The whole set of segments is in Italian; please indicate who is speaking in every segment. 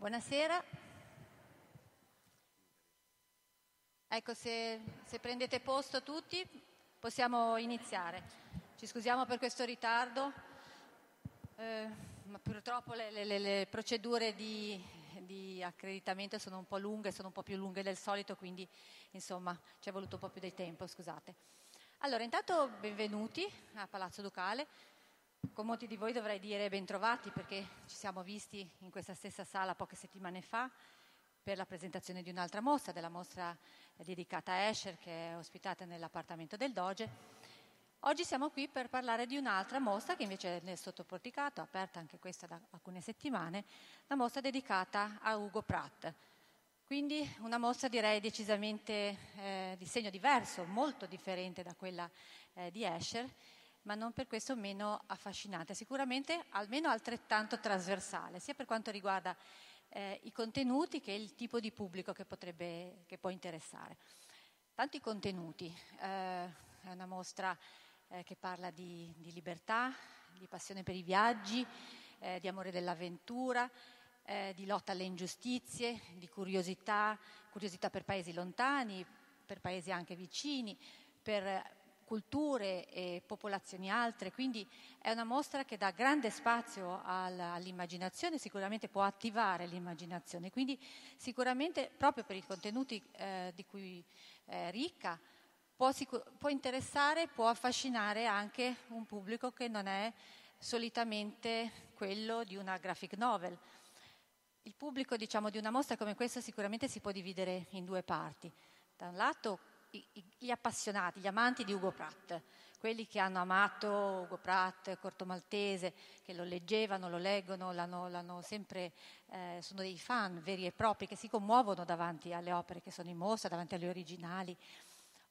Speaker 1: Buonasera. Ecco, se, se, prendete posto tutti possiamo iniziare. Ci scusiamo per questo ritardo, eh, ma purtroppo le, le, le procedure di, di, accreditamento sono un po' lunghe, sono un po' più lunghe del solito, quindi insomma ci è voluto un po' più di tempo, scusate. Allora, intanto benvenuti a Palazzo Ducale. Con molti di voi dovrei dire bentrovati perché ci siamo visti in questa stessa sala poche settimane fa per la presentazione di un'altra mostra, della mostra dedicata a Escher che è ospitata nell'appartamento del Doge. Oggi siamo qui per parlare di un'altra mostra che invece è nel sottoporticato, aperta anche questa da alcune settimane, la mostra dedicata a Ugo Pratt. Quindi una mostra direi decisamente eh, di segno diverso, molto differente da quella eh, di Escher ma non per questo meno affascinante, sicuramente almeno altrettanto trasversale, sia per quanto riguarda eh, i contenuti che il tipo di pubblico che, potrebbe, che può interessare. Tanti contenuti, eh, è una mostra eh, che parla di, di, libertà, di passione per i viaggi, eh, di amore dell'avventura, eh, di lotta alle ingiustizie, di curiosità, curiosità per paesi lontani, per paesi anche vicini, per culture e popolazioni altre, quindi è una mostra che dà grande spazio all'immaginazione, sicuramente può attivare l'immaginazione, quindi sicuramente proprio per i contenuti eh, di cui è ricca può, può interessare, può affascinare anche un pubblico che non è solitamente quello di una graphic novel. Il pubblico diciamo, di una mostra come questa sicuramente si può dividere in due parti. Da un lato gli appassionati, gli amanti di Ugo Pratt, quelli che hanno amato Ugo Pratt, Corto Maltese, che lo leggevano, lo leggono, l'hanno, l'hanno sempre, eh, sono dei fan veri e propri che si commuovono davanti alle opere che sono in mostra, davanti alle originali.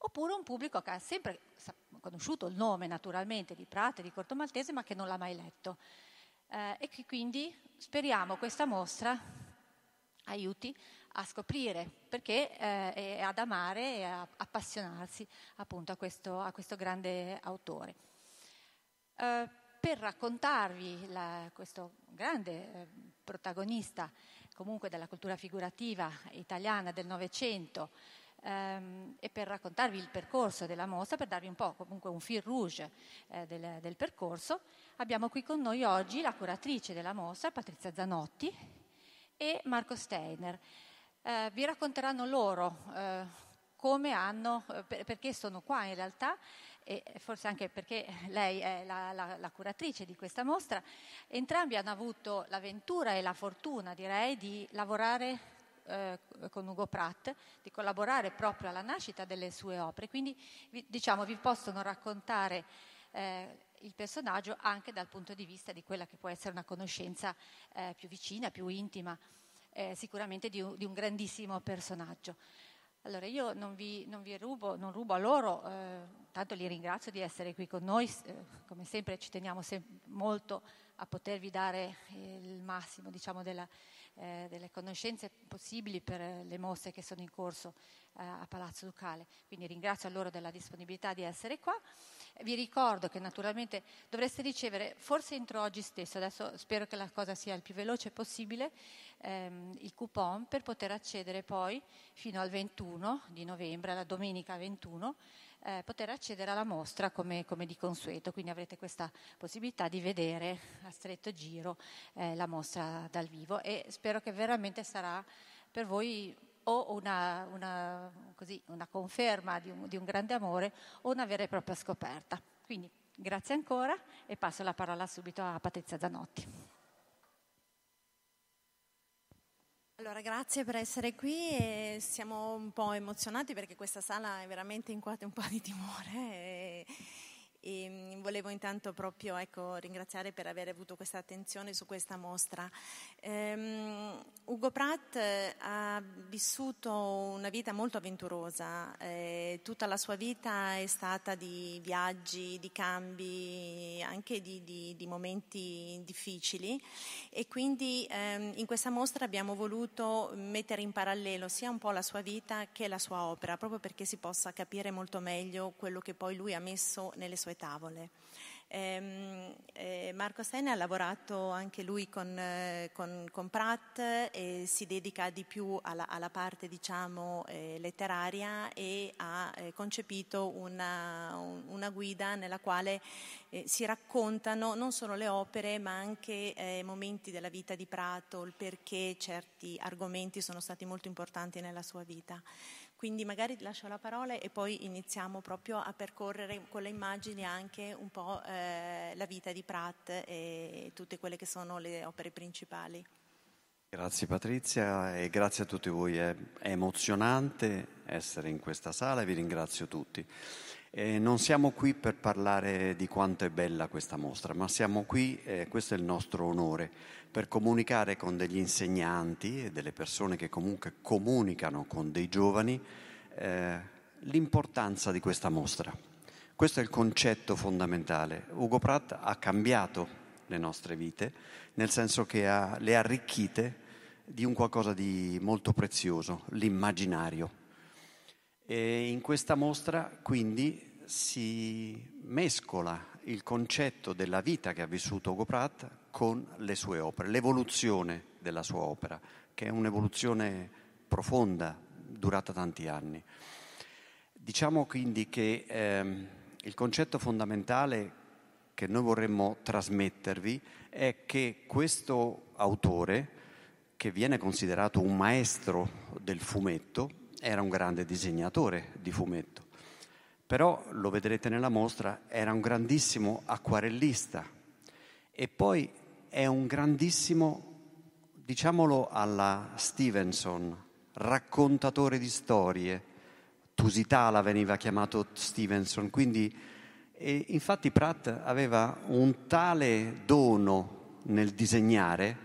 Speaker 1: Oppure un pubblico che ha sempre conosciuto il nome naturalmente di Pratt e di Corto Maltese, ma che non l'ha mai letto. Eh, e che quindi speriamo questa mostra aiuti a scoprire perché eh, ad amare e a appassionarsi appunto a questo, a questo grande autore. Eh, per raccontarvi la, questo grande eh, protagonista comunque della cultura figurativa italiana del Novecento ehm, e per raccontarvi il percorso della mostra, per darvi un po' comunque un fil rouge eh, del, del percorso, abbiamo qui con noi oggi la curatrice della mostra, Patrizia Zanotti, e Marco Steiner eh, vi racconteranno loro eh, come hanno, eh, per, perché sono qua in realtà e forse anche perché lei è la, la, la, curatrice di questa mostra, entrambi hanno avuto l'avventura e la fortuna, direi, di lavorare eh, con Ugo Pratt, di collaborare proprio alla nascita delle sue opere, quindi vi, diciamo, vi possono raccontare eh, il personaggio anche dal punto di vista di quella che può essere una conoscenza eh, più vicina, più intima eh, sicuramente di un, di un, grandissimo personaggio. Allora io non vi, non vi rubo, non rubo a loro, eh, tanto li ringrazio di essere qui con noi, eh, come sempre ci teniamo sem- molto a potervi dare il massimo diciamo, della, eh, delle conoscenze possibili per le mostre che sono in corso eh, a Palazzo Ducale. Quindi ringrazio loro della disponibilità di essere qua. Vi ricordo che naturalmente dovreste ricevere, forse entro oggi stesso, adesso spero che la cosa sia il più veloce possibile, ehm, il coupon per poter accedere poi fino al 21 di novembre, alla domenica 21, eh, poter accedere alla mostra come, come, di consueto, quindi avrete questa possibilità di vedere a stretto giro eh, la mostra dal vivo e spero che veramente sarà per voi o una, una, così, una conferma di un, di un grande amore o una vera e propria scoperta. Quindi grazie ancora e passo la parola subito a Patrizia Zanotti.
Speaker 2: Allora, grazie per essere qui e siamo un po' emozionati perché questa sala è veramente incuate un po' di timore. E e mm, volevo intanto proprio ecco, ringraziare per aver avuto questa attenzione su questa mostra. Um, Ugo Pratt eh, ha vissuto una vita molto avventurosa, eh, tutta la sua vita è stata di viaggi, di cambi, anche di, di, di momenti difficili e quindi um, in questa mostra abbiamo voluto mettere in parallelo sia un po' la sua vita che la sua opera, proprio perché si possa capire molto meglio quello che poi lui ha messo nelle sue sue tavole. Ehm, eh, Marco Stene ha lavorato anche lui con, eh, con, con Pratt e si dedica di più alla, alla parte diciamo, eh, letteraria e ha concepito una, una, guida nella quale si raccontano non solo le opere ma anche momenti della vita di Prato, il perché certi argomenti sono stati molto importanti nella sua vita. Quindi magari ti lascio la parola e poi iniziamo proprio a percorrere con le immagini anche un po' eh, la vita di Pratt e tutte quelle che sono le opere principali.
Speaker 3: Grazie Patrizia e grazie a tutti voi. È, è emozionante essere in questa sala e vi ringrazio tutti. E non siamo qui per parlare di quanto è bella questa mostra, ma siamo qui, eh, questo è il nostro onore, per comunicare con degli insegnanti e delle persone che comunque comunicano con dei giovani eh, l'importanza di questa mostra. Questo è il concetto fondamentale. Ugo Pratt ha cambiato le nostre vite, nel senso che ha, le ha arricchite di un qualcosa di molto prezioso, l'immaginario. E in questa mostra quindi si mescola il concetto della vita che ha vissuto Ugo Pratt con le sue opere, l'evoluzione della sua opera, che è un'evoluzione profonda, durata tanti anni. Diciamo quindi che ehm, il concetto fondamentale che noi vorremmo trasmettervi è che questo autore, che viene considerato un maestro del fumetto, era un grande disegnatore di fumetto però lo vedrete nella mostra, era un grandissimo acquarellista e poi è un grandissimo, diciamolo alla Stevenson, raccontatore di storie. Tusitala veniva chiamato Stevenson, quindi e infatti Pratt aveva un tale dono nel disegnare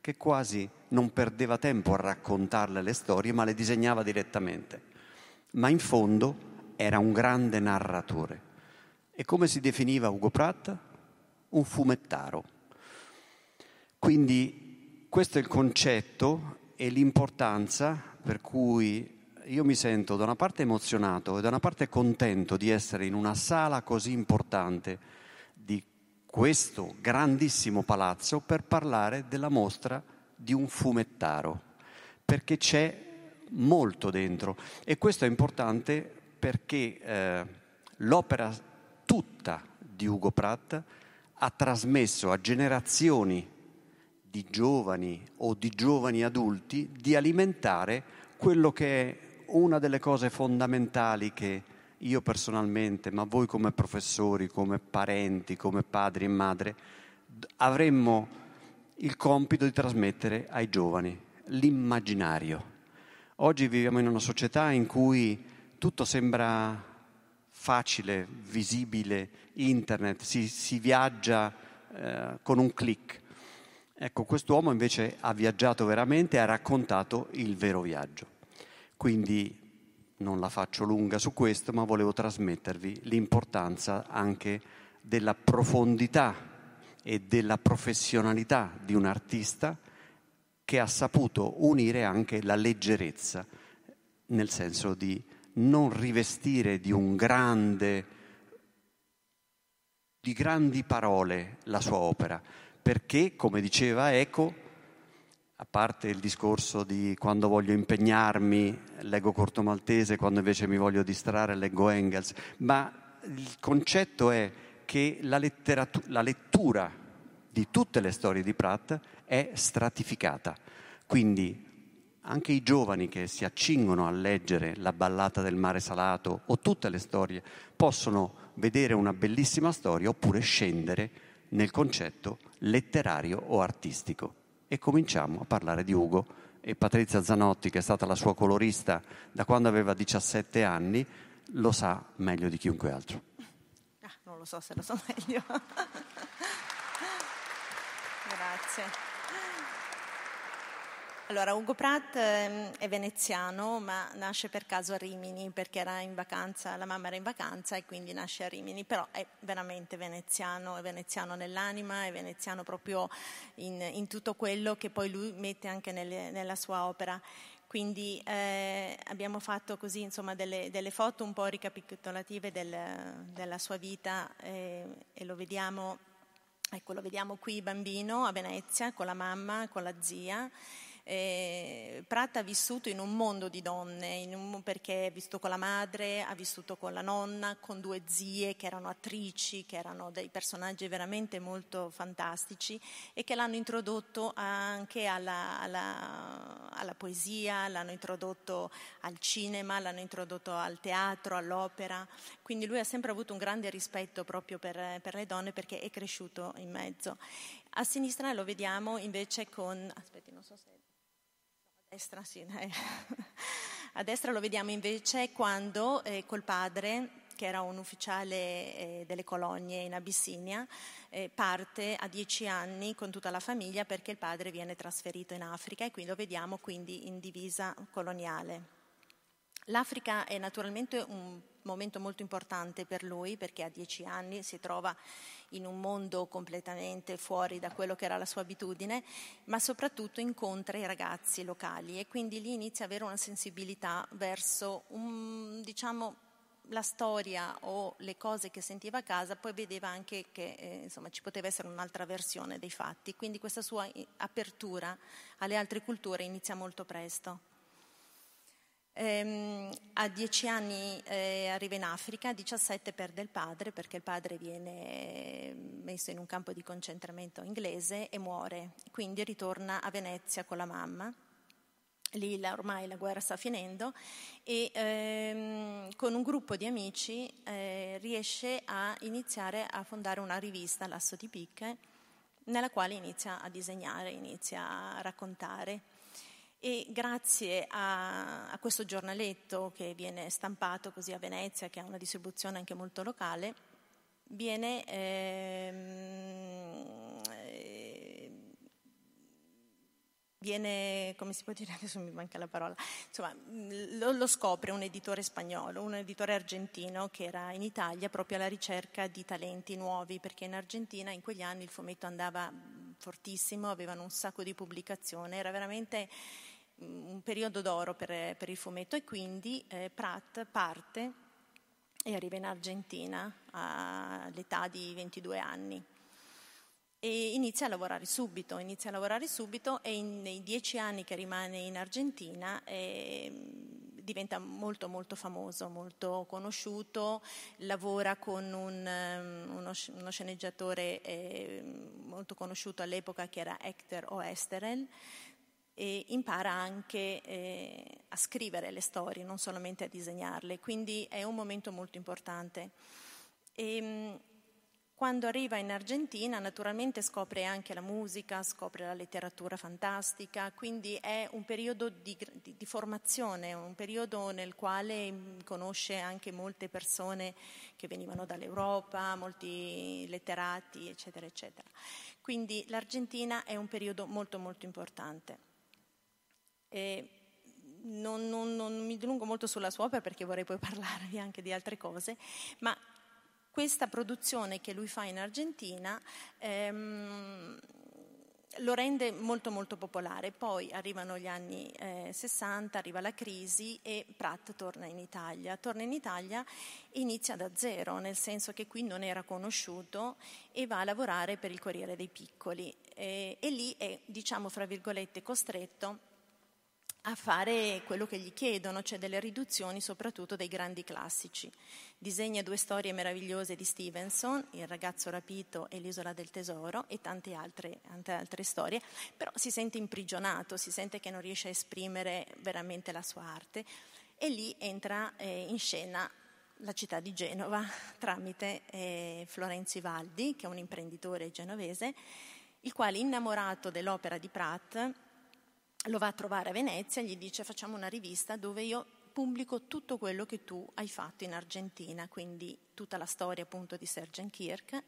Speaker 3: che quasi non perdeva tempo a raccontarle le storie, ma le disegnava direttamente. Ma in fondo era un grande narratore. E come si definiva Ugo Pratt? Un fumettaro. Quindi questo è il concetto e l'importanza per cui io mi sento da una parte emozionato e da una parte contento di essere in una sala così importante di questo grandissimo palazzo per parlare della mostra di un fumettaro, perché c'è molto dentro. E questo è importante perché eh, l'opera tutta di Ugo Pratt ha trasmesso a generazioni di giovani o di giovani adulti di alimentare quello che è una delle cose fondamentali che io personalmente, ma voi come professori, come parenti, come padri e madre, avremmo il compito di trasmettere ai giovani l'immaginario. Oggi viviamo in una società in cui tutto sembra facile, visibile, internet, si, si viaggia eh, con un clic. Ecco, quest'uomo invece ha viaggiato veramente ha raccontato il vero viaggio. Quindi non la faccio lunga su questo, ma volevo trasmettervi l'importanza anche della profondità e della professionalità di un artista che ha saputo unire anche la leggerezza, nel senso di non rivestire di un grande, di grandi parole la sua opera, perché, come diceva Eco, a parte il discorso di quando voglio impegnarmi leggo Corto Maltese, quando invece mi voglio distrarre leggo Engels, ma il concetto è che la, la lettura di tutte le storie di Pratt è stratificata. Quindi anche i giovani che si accingono a leggere la ballata del mare salato o tutte le storie possono vedere una bellissima storia oppure scendere nel concetto letterario o artistico. E cominciamo a parlare di Ugo e Patrizia Zanotti, che è stata la sua colorista da quando aveva 17 anni, lo sa meglio di chiunque altro.
Speaker 2: Ah, non lo so se lo so meglio. Grazie. Allora, Ugo Pratt ehm, è veneziano, ma nasce per caso a Rimini perché era in vacanza, la mamma era in vacanza e quindi nasce a Rimini, però è veramente veneziano, è veneziano nell'anima, è veneziano proprio in, in tutto quello che poi lui mette anche nelle, nella sua opera. Quindi eh, abbiamo fatto così insomma, delle, delle, foto un po' ricapitolative del, della sua vita eh, e lo vediamo, ecco, lo vediamo qui bambino a Venezia con la mamma, con la zia eh, Pratt ha vissuto in un mondo di donne, un, perché ha vissuto con la madre, ha vissuto con la nonna, con due zie che erano attrici, che erano dei personaggi veramente molto fantastici e che l'hanno introdotto anche alla, alla, alla poesia, l'hanno introdotto al cinema, l'hanno introdotto al teatro, all'opera. Quindi lui ha sempre avuto un grande rispetto proprio per, per le donne perché è cresciuto in mezzo. A sinistra lo vediamo invece con... Aspetti, non so se destra, sì. A destra lo vediamo invece quando eh, col padre, che era un ufficiale eh, delle colonie in Abissinia, eh, parte a dieci anni con tutta la famiglia perché il padre viene trasferito in Africa e qui lo vediamo quindi in divisa coloniale. L'Africa è naturalmente un momento molto importante per lui perché a dieci anni si trova in un mondo completamente fuori da quello che era la sua abitudine, ma soprattutto incontra i ragazzi locali e quindi lì inizia ad avere una sensibilità verso un, diciamo, la storia o le cose che sentiva a casa, poi vedeva anche che eh, insomma, ci poteva essere un'altra versione dei fatti, quindi questa sua apertura alle altre culture inizia molto presto. Ehm, a dieci anni eh, arriva in Africa, a 17 perde il padre perché il padre viene messo in un campo di concentramento inglese e muore, quindi ritorna a Venezia con la mamma. Lì la, ormai la guerra sta finendo e ehm, con un gruppo di amici eh, riesce a iniziare a fondare una rivista, Lasso di Picche, nella quale inizia a disegnare, inizia a raccontare e grazie a, a, questo giornaletto che viene stampato così a Venezia, che ha una distribuzione anche molto locale, viene, ehm, eh, viene, come si può dire, adesso mi manca la parola, insomma, lo, lo, scopre un editore spagnolo, un editore argentino che era in Italia proprio alla ricerca di talenti nuovi, perché in Argentina in quegli anni il fumetto andava fortissimo, avevano un sacco di pubblicazioni, era veramente un periodo d'oro per, per, il fumetto e quindi eh, Pratt parte e arriva in Argentina all'età di 22 anni e inizia a lavorare subito, inizia a lavorare subito e in, nei dieci anni che rimane in Argentina eh, diventa molto molto famoso, molto conosciuto, lavora con un, um, uno, uno, sceneggiatore eh, molto conosciuto all'epoca che era Hector Oesterel e impara anche eh, a scrivere le storie, non solamente a disegnarle, quindi è un momento molto importante. E, ehm, quando arriva in Argentina naturalmente scopre anche la musica, scopre la letteratura fantastica, quindi è un periodo di, di, di, formazione, un periodo nel quale conosce anche molte persone che venivano dall'Europa, molti letterati, eccetera, eccetera. Quindi l'Argentina è un periodo molto molto importante. Non, non, non, mi dilungo molto sulla sua opera perché vorrei poi parlarvi anche di altre cose, ma questa produzione che lui fa in Argentina ehm, lo rende molto molto popolare. Poi arrivano gli anni eh, 60, arriva la crisi e Pratt torna in Italia. Torna in Italia e inizia da zero, nel senso che qui non era conosciuto e va a lavorare per il Corriere dei Piccoli. E, e lì è, diciamo, fra virgolette, costretto a fare quello che gli chiedono, cioè delle riduzioni soprattutto dei grandi classici. Disegna due storie meravigliose di Stevenson, Il ragazzo rapito e L'isola del tesoro e tante altre, tante altre storie, però si sente imprigionato, si sente che non riesce a esprimere veramente la sua arte e lì entra eh, in scena la città di Genova tramite eh, Florenzi Valdi, che è un imprenditore genovese, il quale innamorato dell'opera di Pratt lo va a trovare a Venezia e gli dice facciamo una rivista dove io pubblico tutto quello che tu hai fatto in Argentina, quindi tutta la storia appunto di Sergenkirch,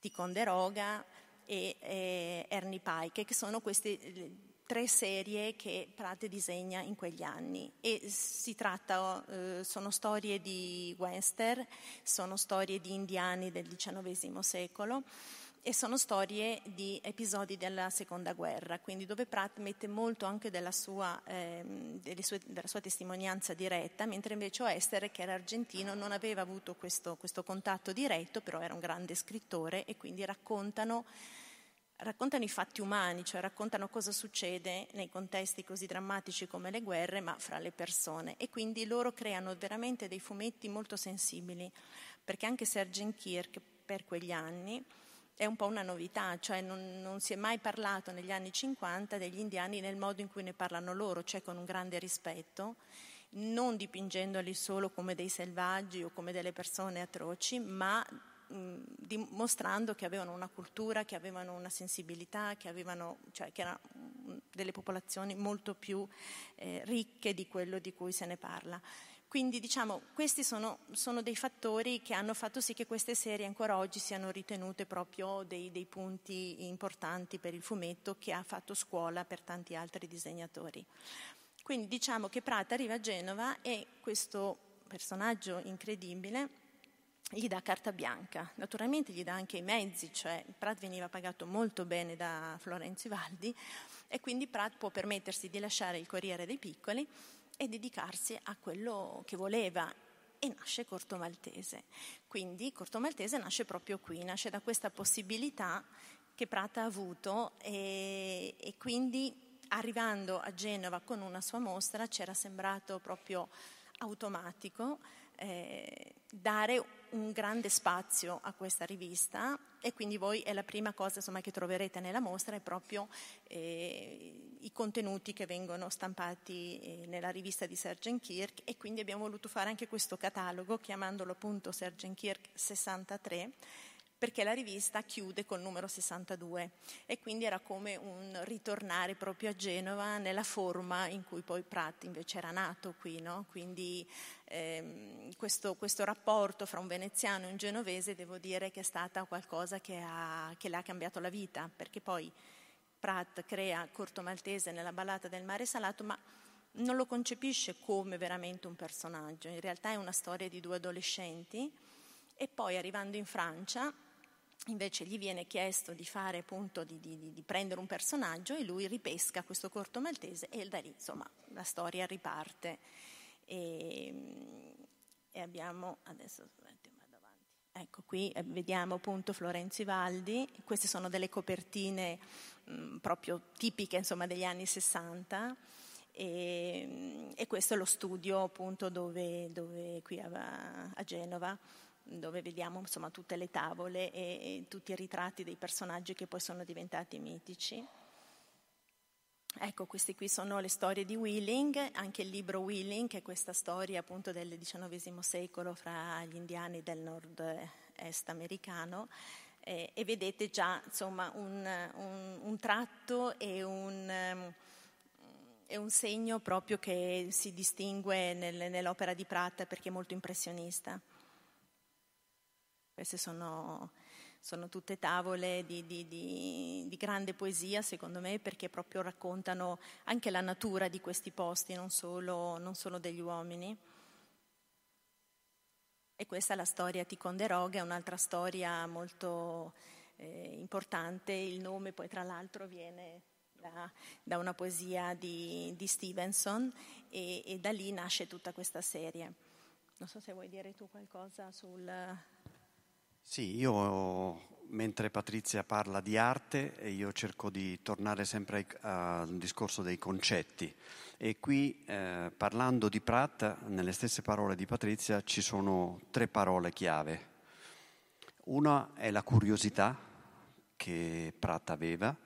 Speaker 2: di Conderoga e, e Ernie Pike, che sono queste eh, tre serie che Prate disegna in quegli anni. E si tratta, eh, sono storie di western, sono storie di indiani del XIX secolo e sono storie di episodi della seconda guerra, quindi dove Pratt mette molto anche della sua, eh, sue, della sua testimonianza diretta, mentre invece Oester, che era argentino, non aveva avuto questo, questo contatto diretto, però era un grande scrittore e quindi raccontano raccontano i fatti umani, cioè raccontano cosa succede nei contesti così drammatici come le guerre, ma fra le persone. E quindi loro creano veramente dei fumetti molto sensibili, perché anche Sergeant Kirk per quegli anni è un po' una novità, cioè non, non, si è mai parlato negli anni 50 degli indiani nel modo in cui ne parlano loro, cioè con un grande rispetto, non dipingendoli solo come dei selvaggi o come delle persone atroci, ma dimostrando che avevano una cultura, che avevano una sensibilità, che, avevano, cioè, che erano delle popolazioni molto più eh, ricche di quello di cui se ne parla. Quindi diciamo, questi sono, sono, dei fattori che hanno fatto sì che queste serie ancora oggi siano ritenute proprio dei, dei, punti importanti per il fumetto che ha fatto scuola per tanti altri disegnatori. Quindi diciamo che Prata arriva a Genova e questo personaggio incredibile gli dà carta bianca, naturalmente gli dà anche i mezzi, cioè Pratt veniva pagato molto bene da Florenzo Valdi e quindi Pratt può permettersi di lasciare il Corriere dei Piccoli e dedicarsi a quello che voleva e nasce Corto Maltese. Quindi Corto Maltese nasce proprio qui, nasce da questa possibilità che Prata ha avuto e, e quindi arrivando a Genova con una sua mostra c'era sembrato proprio automatico eh, dare un grande spazio a questa rivista e quindi voi è la prima cosa insomma, che troverete nella mostra è proprio eh, i contenuti che vengono stampati eh, nella rivista di Sergeant Kirk e quindi abbiamo voluto fare anche questo catalogo chiamandolo appunto Sergeant Kirk 63 perché la rivista chiude col numero 62 e quindi era come un ritornare proprio a Genova nella forma in cui poi Pratt invece era nato qui, no? quindi ehm, questo, questo, rapporto fra un veneziano e un genovese devo dire che è stata qualcosa che, ha, che le ha cambiato la vita, perché poi Pratt crea Corto Maltese nella ballata del mare salato, ma non lo concepisce come veramente un personaggio, in realtà è una storia di due adolescenti e poi arrivando in Francia invece gli viene chiesto di fare appunto di, di, di, prendere un personaggio e lui ripesca questo corto maltese e da lì insomma la storia riparte. E, e abbiamo adesso ecco qui eh, vediamo appunto Florenzo Ivaldi queste sono delle copertine mh, proprio tipiche insomma degli anni 60 e, e questo è lo studio appunto dove, dove qui a, a Genova dove vediamo insomma, tutte le tavole e, e, tutti i ritratti dei personaggi che poi sono diventati mitici. Ecco, queste qui sono le storie di Wheeling, anche il libro Wheeling, che è questa storia appunto del XIX secolo fra gli indiani del nord-est americano. Eh, e vedete già insomma, un, un, un tratto e un, um, un, segno proprio che si distingue nel, nell'opera di Pratt perché è molto impressionista. Queste sono, sono tutte tavole di, di, di, di, grande poesia, secondo me, perché proprio raccontano anche la natura di questi posti, non solo, non solo degli uomini. E questa è la storia Ticonderoga, è un'altra storia molto eh, importante. Il nome poi tra l'altro viene da, da una poesia di, Stevenson e, e, da lì nasce tutta questa serie. Non so se vuoi dire tu qualcosa sul,
Speaker 3: sì, io mentre Patrizia parla di arte, io cerco di tornare sempre al discorso dei concetti e qui eh, parlando di Pratt, nelle stesse parole di Patrizia ci sono tre parole chiave. Una è la curiosità che Pratt aveva,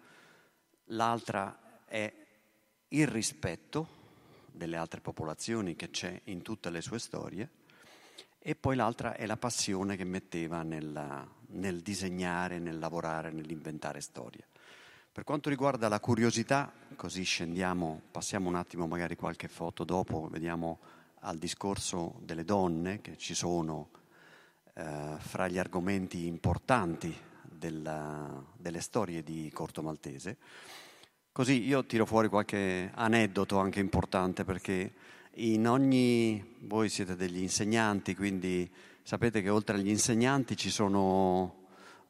Speaker 3: l'altra è il rispetto delle altre popolazioni che c'è in tutte le sue storie e poi l'altra è la passione che metteva nel, nel disegnare, nel lavorare, nell'inventare storie. Per quanto riguarda la curiosità, così scendiamo, passiamo un attimo magari qualche foto dopo, vediamo al discorso delle donne che ci sono eh, fra gli argomenti importanti della, delle storie di Corto Maltese. Così io tiro fuori qualche aneddoto anche importante perché in ogni, voi siete degli insegnanti, quindi sapete che oltre agli insegnanti ci sono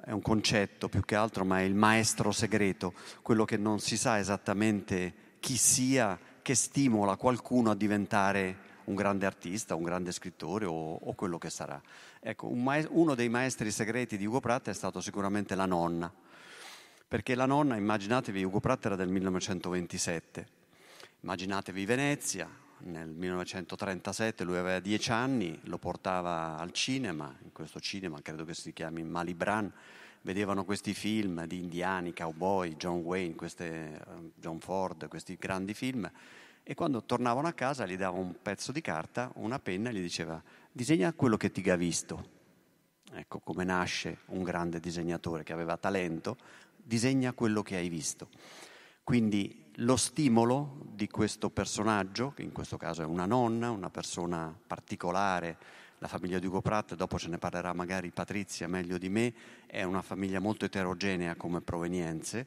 Speaker 3: è un concetto più che altro, ma è il maestro segreto, quello che non si sa esattamente chi sia, che stimola qualcuno a diventare un grande artista, un grande scrittore o, o quello che sarà. Ecco, un maest- uno dei maestri segreti di Ugo Pratt è stato sicuramente la nonna, perché la nonna, immaginatevi, Ugo Pratt era del 1927, immaginatevi Venezia, nel 1937 lui aveva dieci anni, lo portava al cinema, in questo cinema credo che si chiami Malibran, vedevano questi film di indiani, cowboy, John Wayne, queste, eh, John Ford, questi grandi film e quando tornavano a casa gli dava un pezzo di carta, una penna e gli diceva disegna quello che ti ha visto. Ecco come nasce un grande disegnatore che aveva talento, disegna quello che hai visto. Quindi lo stimolo di questo personaggio, che in questo caso è una nonna, una persona particolare, la famiglia di Ugo Pratt, dopo ce ne parlerà magari Patrizia meglio di me, è una famiglia molto eterogenea come provenienze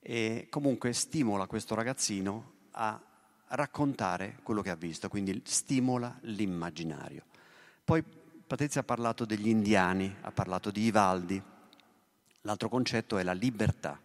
Speaker 3: e comunque stimola questo ragazzino a raccontare quello che ha visto, quindi stimola l'immaginario. Poi Patrizia ha parlato degli indiani, ha parlato di Ivaldi, l'altro concetto è la libertà.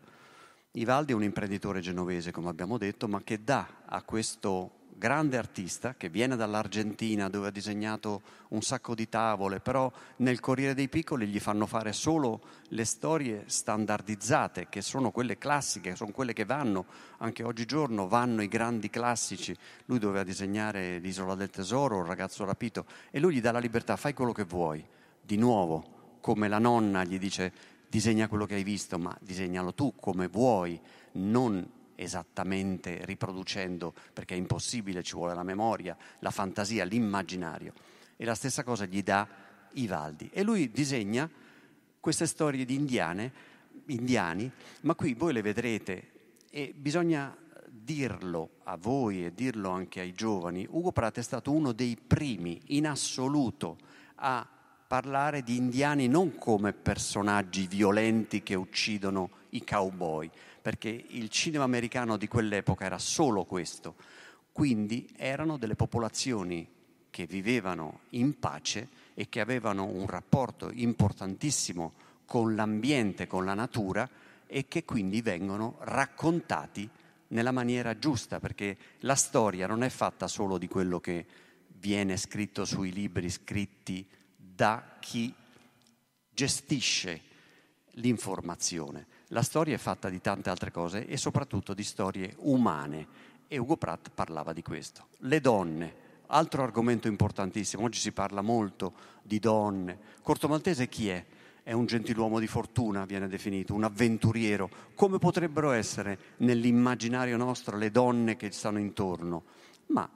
Speaker 3: Ivaldi è un imprenditore genovese, come abbiamo detto, ma che dà a questo grande artista che viene dall'Argentina dove ha disegnato un sacco di tavole, però nel Corriere dei Piccoli gli fanno fare solo le storie standardizzate, che sono quelle classiche, sono quelle che vanno, anche oggigiorno vanno i grandi classici. Lui doveva disegnare l'Isola del Tesoro, il ragazzo rapito, e lui gli dà la libertà, fai quello che vuoi. Di nuovo, come la nonna gli dice, disegna quello che hai visto, ma disegnalo tu come vuoi, non esattamente riproducendo, perché è impossibile, ci vuole la memoria, la fantasia, l'immaginario. E la stessa cosa gli dà Ivaldi. E lui disegna queste storie di indiane, indiani, ma qui voi le vedrete e bisogna dirlo a voi e dirlo anche ai giovani. Ugo Pratt è stato uno dei primi in assoluto a parlare di indiani non come personaggi violenti che uccidono i cowboy, perché il cinema americano di quell'epoca era solo questo. Quindi erano delle popolazioni che vivevano in pace e che avevano un rapporto importantissimo con l'ambiente, con la natura e che quindi vengono raccontati nella maniera giusta, perché la storia non è fatta solo di quello che viene scritto sui libri scritti da chi gestisce l'informazione. La storia è fatta di tante altre cose e soprattutto di storie umane e Ugo Pratt parlava di questo. Le donne, altro argomento importantissimo, oggi si parla molto di donne. Corto Maltese chi è? È un gentiluomo di fortuna, viene definito, un avventuriero. Come potrebbero essere nell'immaginario nostro le donne che stanno intorno? Ma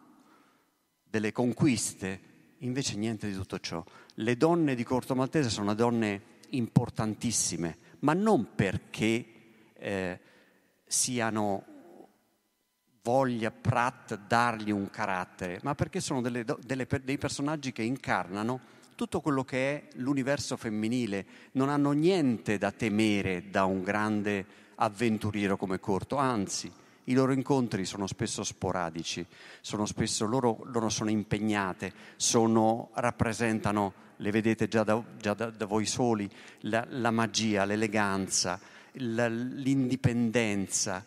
Speaker 3: delle conquiste, invece niente di tutto ciò. Le donne di Corto Maltese sono donne importantissime, ma non perché eh, siano voglia Pratt dargli un carattere, ma perché sono delle, delle, dei personaggi che incarnano tutto quello che è l'universo femminile, non hanno niente da temere da un grande avventuriero come Corto, anzi i loro incontri sono spesso sporadici, sono spesso loro, loro sono impegnate, sono, rappresentano le vedete già da, già da, da voi soli, la, la magia, l'eleganza, la, l'indipendenza,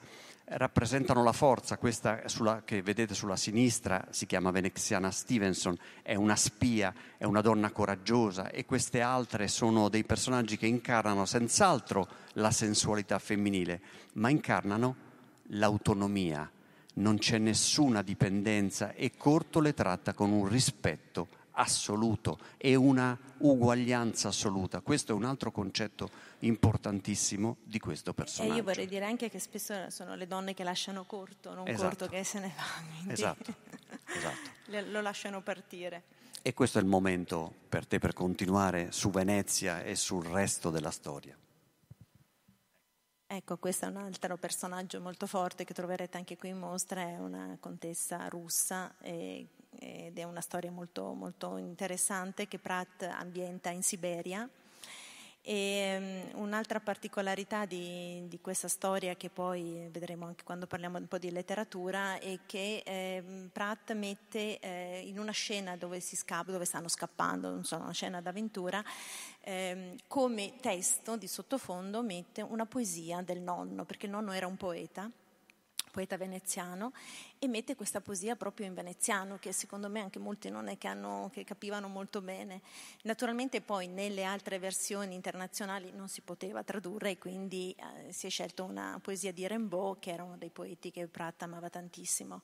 Speaker 3: rappresentano la forza, questa sulla, che vedete sulla sinistra si chiama Veneziana Stevenson, è una spia, è una donna coraggiosa e queste altre sono dei personaggi che incarnano senz'altro la sensualità femminile, ma incarnano l'autonomia, non c'è nessuna dipendenza e Corto le tratta con un rispetto assoluto e una uguaglianza assoluta. Questo è un altro concetto importantissimo di questo personaggio.
Speaker 2: E io vorrei dire anche che spesso sono le donne che lasciano corto, non
Speaker 3: esatto.
Speaker 2: corto che se ne va.
Speaker 3: Esatto. esatto.
Speaker 2: lo lasciano partire.
Speaker 3: E questo è il momento per te per continuare su Venezia e sul resto della storia.
Speaker 2: Ecco, questo è un altro personaggio molto forte che troverete anche qui in mostra, è una contessa russa e ed è una storia molto, molto interessante che Pratt ambienta in Siberia. E, um, un'altra particolarità di, di, questa storia, che poi vedremo anche quando parliamo un po' di letteratura, è che eh, Pratt mette eh, in una scena dove, scappa, dove stanno scappando, so, una scena d'avventura, eh, come testo di sottofondo mette una poesia del nonno, perché il nonno era un poeta poeta veneziano, e mette questa poesia proprio in veneziano, che secondo me anche molti non è che, hanno, che capivano molto bene. Naturalmente poi nelle altre versioni internazionali non si poteva tradurre quindi eh, si è scelto una poesia di Rimbaud, che era uno dei poeti che Pratt amava tantissimo.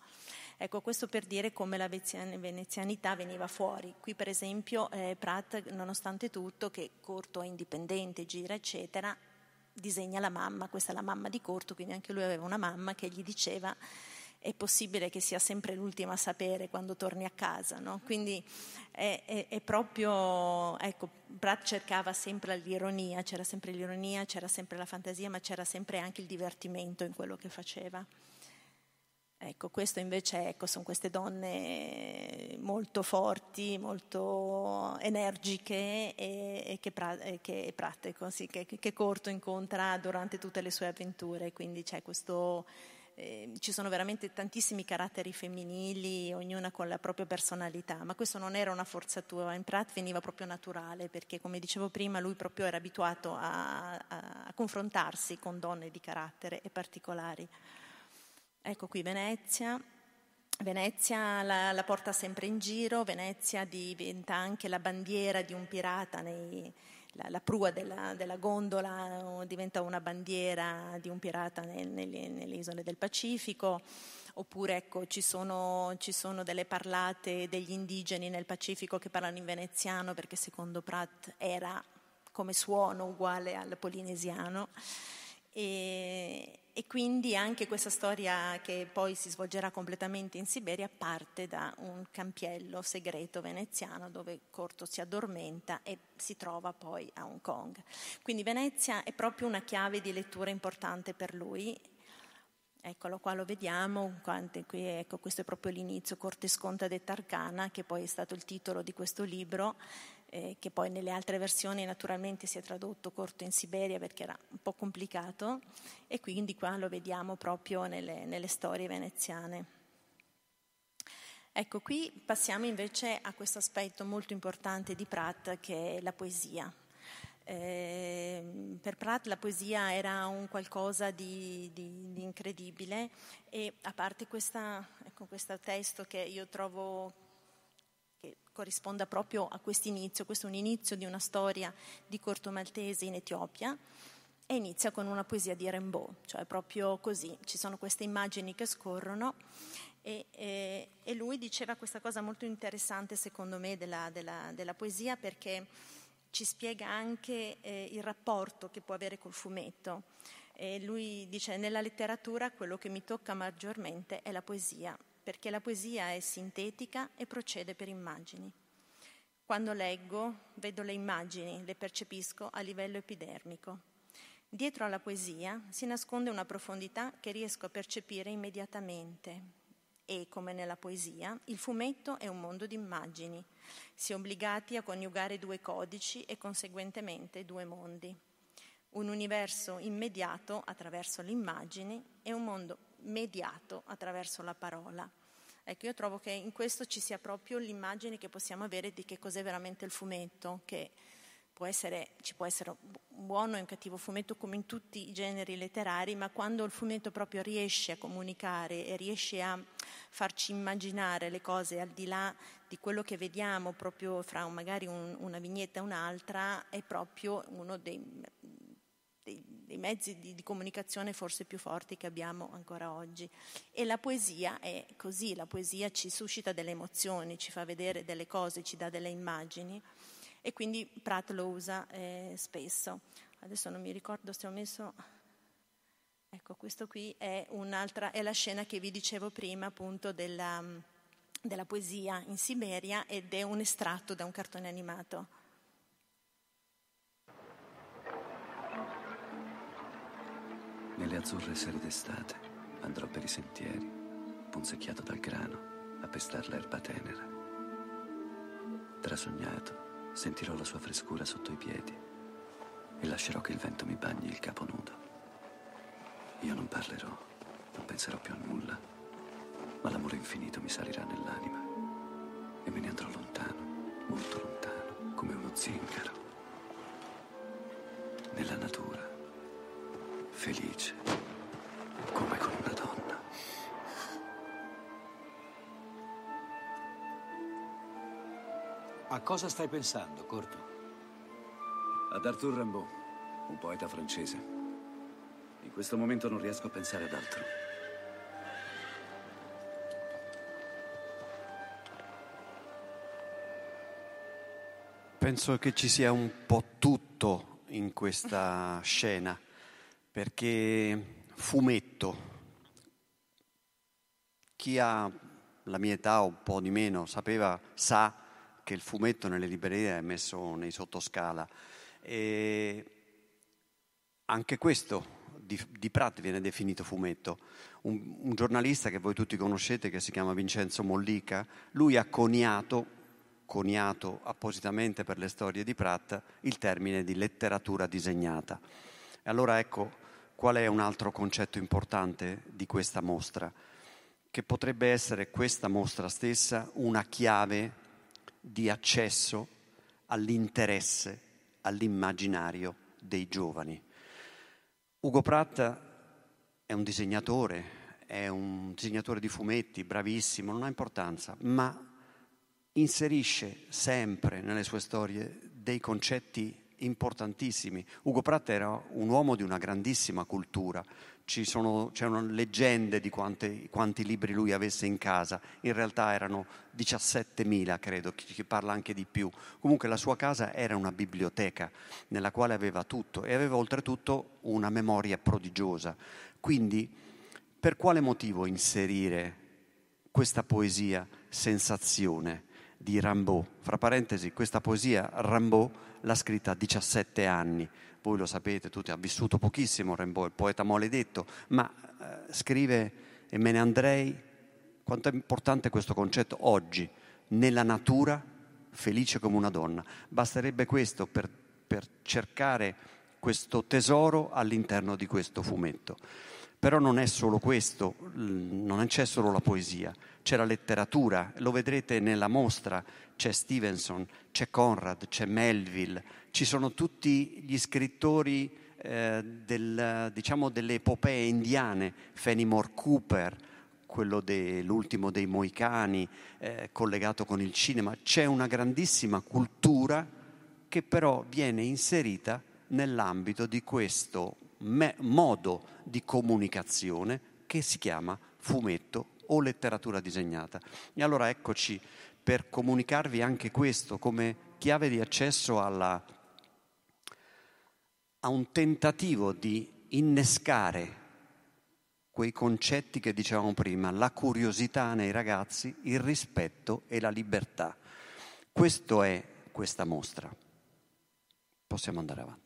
Speaker 2: Ecco, questo per dire come la venezianità veniva fuori. Qui per esempio eh, Pratt, nonostante tutto, che corto è indipendente, gira, eccetera, disegna la mamma, questa è la mamma di Corto, quindi anche lui aveva una mamma che gli diceva è possibile che sia sempre l'ultima a sapere quando torni a casa, no? quindi è, è, è, proprio, ecco, Pratt cercava sempre l'ironia, c'era sempre l'ironia, c'era sempre la fantasia, ma c'era sempre anche il divertimento in quello che faceva. Ecco, questo invece ecco, sono queste donne molto forti, molto energiche e, e che, e che pratico, sì, che, che, Corto incontra durante tutte le sue avventure. Quindi questo, eh, ci sono veramente tantissimi caratteri femminili, ognuna con la propria personalità, ma questo non era una forzatura, in Pratt veniva proprio naturale, perché come dicevo prima lui proprio era abituato a, a, a confrontarsi con donne di carattere e particolari. Ecco qui Venezia. Venezia la, la, porta sempre in giro, Venezia diventa anche la bandiera di un pirata, nei, la, la, prua della, della, gondola diventa una bandiera di un pirata nel, nelle, nelle, isole del Pacifico, oppure ecco, ci, sono, ci sono delle parlate degli indigeni nel Pacifico che parlano in veneziano perché secondo Pratt era come suono uguale al polinesiano. E, e quindi anche questa storia che poi si svolgerà completamente in Siberia parte da un campiello segreto veneziano dove Corto si addormenta e si trova poi a Hong Kong. Quindi Venezia è proprio una chiave di lettura importante per lui. Eccolo qua, lo vediamo, qui, ecco, questo è proprio l'inizio, Corte Sconta de Tarcana, che poi è stato il titolo di questo libro, eh, che poi nelle altre versioni naturalmente si è tradotto corto in Siberia perché era un po' complicato e quindi qua lo vediamo proprio nelle, nelle storie veneziane. Ecco, qui passiamo invece a questo aspetto molto importante di Pratt che è la poesia. Eh, per Pratt la poesia era un qualcosa di, di, di incredibile e a parte questa, ecco, questo testo che io trovo che corrisponda proprio a questo inizio, questo è un inizio di una storia di Corto Maltese in Etiopia e inizia con una poesia di Rimbaud, cioè proprio così, ci sono queste immagini che scorrono e, e, e lui diceva questa cosa molto interessante secondo me della, della, della poesia perché ci spiega anche eh, il rapporto che può avere col fumetto. E lui dice nella letteratura quello che mi tocca maggiormente è la poesia perché la poesia è sintetica e procede per immagini. Quando leggo, vedo le immagini, le percepisco a livello epidermico. Dietro alla poesia si nasconde una profondità che riesco a percepire immediatamente e, come nella poesia, il fumetto è un mondo di immagini. Si è obbligati a coniugare due codici e conseguentemente due mondi. Un universo immediato attraverso le immagini e un mondo mediato attraverso la parola. Ecco, io trovo che in questo ci sia proprio l'immagine che possiamo avere di che cos'è veramente il fumetto, che può essere, ci può essere un buono e un cattivo fumetto come in tutti i generi letterari, ma quando il fumetto proprio riesce a comunicare e riesce a farci immaginare le cose al di là di quello che vediamo proprio fra magari un, una vignetta e un'altra, è proprio uno dei dei, dei mezzi di, di, comunicazione forse più forti che abbiamo ancora oggi. E la poesia è così, la poesia ci suscita delle emozioni, ci fa vedere delle cose, ci dà delle immagini e quindi Pratt lo usa eh, spesso. Adesso non mi ricordo se ho messo... Ecco, questo qui è è la scena che vi dicevo prima appunto della, della poesia in Siberia ed è un estratto da un cartone animato.
Speaker 4: Nelle azzurre sere d'estate andrò per i sentieri, punzecchiato dal grano, a pestar l'erba tenera. Trasognato sentirò la sua frescura sotto i piedi e lascerò che il vento mi bagni il capo nudo. Io non parlerò, non penserò più a nulla, ma l'amore infinito mi salirà nell'anima e me ne andrò lontano, molto lontano, come uno zingaro, nella natura, felice, come con una donna.
Speaker 5: A cosa stai pensando, Corto?
Speaker 4: Ad Arthur Rimbaud, un poeta francese. In questo momento non riesco a pensare ad altro.
Speaker 3: Penso che ci sia un po' tutto in questa scena, perché fumetto, chi ha la mia età o un po' di meno sapeva, sa che il fumetto nelle librerie è messo nei sottoscala e anche questo di, di Pratt viene definito fumetto. Un, un, giornalista che voi tutti conoscete, che si chiama Vincenzo Mollica, lui ha coniato, coniato appositamente per le storie di Pratt, il termine di letteratura disegnata. E allora ecco qual è un altro concetto importante di questa mostra, che potrebbe essere questa mostra stessa una chiave di accesso all'interesse, all'immaginario dei giovani. Ugo Pratt è un disegnatore, è un disegnatore di fumetti, bravissimo, non ha importanza, ma inserisce sempre nelle sue storie dei concetti importantissimi. Ugo Pratt era un uomo di una grandissima cultura, sono, c'erano leggende di quante, quanti libri lui avesse in casa, in realtà erano 17.000 credo, chi parla anche di più. Comunque la sua casa era una biblioteca nella quale aveva tutto e aveva oltretutto una memoria prodigiosa. Quindi per quale motivo inserire questa poesia sensazione di Rimbaud? Fra parentesi, questa poesia Rimbaud l'ha scritta a 17 anni voi lo sapete, tutti, ha vissuto pochissimo Rimbaud, il poeta maledetto, ma eh, scrive e me ne andrei, quanto è importante questo concetto oggi, nella natura felice come una donna. Basterebbe questo per, per cercare questo tesoro all'interno di questo fumetto. Però non è solo questo, non c'è solo la poesia, c'è la letteratura, lo vedrete nella mostra, c'è Stevenson, c'è Conrad, c'è Melville, ci sono tutti gli scrittori eh, del, diciamo delle epopee indiane, Fenimore Cooper, quello dell'ultimo dei Moicani, eh, collegato con il cinema. C'è una grandissima cultura che però viene inserita nell'ambito di questo me- modo di comunicazione che si chiama fumetto o letteratura disegnata. E allora eccoci per comunicarvi anche questo come chiave di accesso alla a un tentativo di innescare quei concetti che dicevamo prima, la curiosità nei ragazzi, il rispetto e la libertà. Questo è questa mostra. Possiamo andare avanti.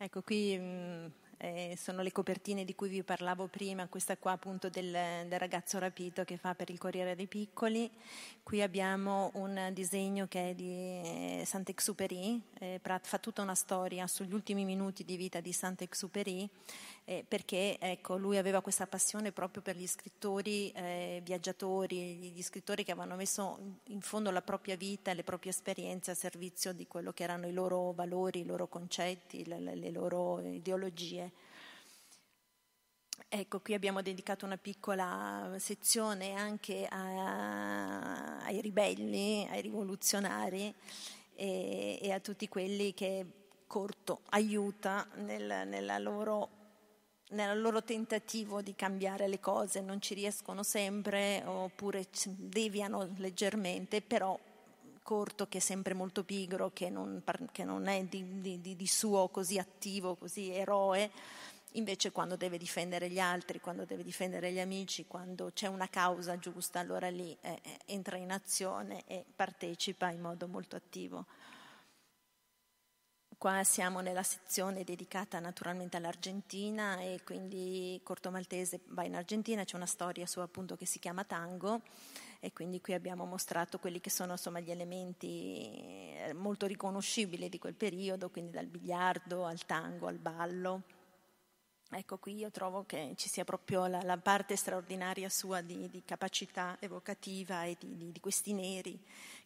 Speaker 2: Ecco, qui mm, eh, sono le copertine di cui vi parlavo prima, questa qua appunto del, del, ragazzo rapito che fa per il Corriere dei Piccoli. Qui abbiamo un disegno che è di eh, Saint-Exupéry, eh, Pratt fa tutta una storia sugli ultimi minuti di vita di Saint-Exupéry eh, perché ecco, lui aveva questa passione proprio per gli scrittori eh, viaggiatori, gli scrittori che avevano messo in fondo la propria vita e le proprie esperienze a servizio di quello che erano i loro valori, i loro concetti, le, le loro ideologie. Ecco, qui abbiamo dedicato una piccola sezione anche a, ai ribelli, ai rivoluzionari e, e, a tutti quelli che Corto aiuta nel, nella loro nel loro tentativo di cambiare le cose. Non ci riescono sempre oppure deviano leggermente, però Corto che è sempre molto pigro, che non, che non è di, di, di, suo così attivo, così eroe, invece quando deve difendere gli altri, quando deve difendere gli amici, quando c'è una causa giusta, allora lì eh, eh entra in azione e partecipa in modo molto attivo. Qua siamo nella sezione dedicata naturalmente all'Argentina e quindi Corto Maltese va in Argentina, c'è una storia sua appunto che si chiama Tango e quindi qui abbiamo mostrato quelli che sono insomma, gli elementi eh, molto riconoscibili di quel periodo, quindi dal biliardo al tango al ballo. Ecco, qui io trovo che ci sia proprio la, la parte straordinaria sua di, di capacità evocativa e di, di, di, questi neri,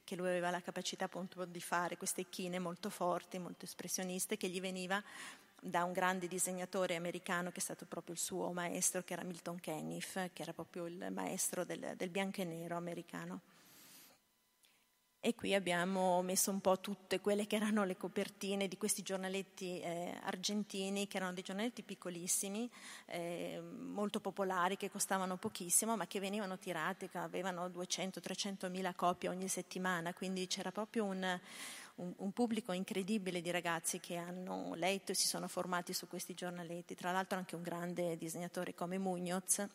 Speaker 2: che lui aveva la capacità appunto di fare, queste chine molto forti, molto espressioniste, che gli veniva da un grande disegnatore americano che è stato proprio il suo maestro, che era Milton Caniff, che era proprio il maestro del, del bianco e nero americano. E qui abbiamo messo un po' tutte quelle che erano le copertine di questi giornaletti eh, argentini, che erano dei giornaletti piccolissimi, eh, molto popolari, che costavano pochissimo, ma che venivano tirati, che avevano 200-300 mila copie ogni settimana, quindi c'era proprio un, un, un, pubblico incredibile di ragazzi che hanno letto e si sono formati su questi giornaletti. Tra l'altro anche un grande disegnatore come Muñoz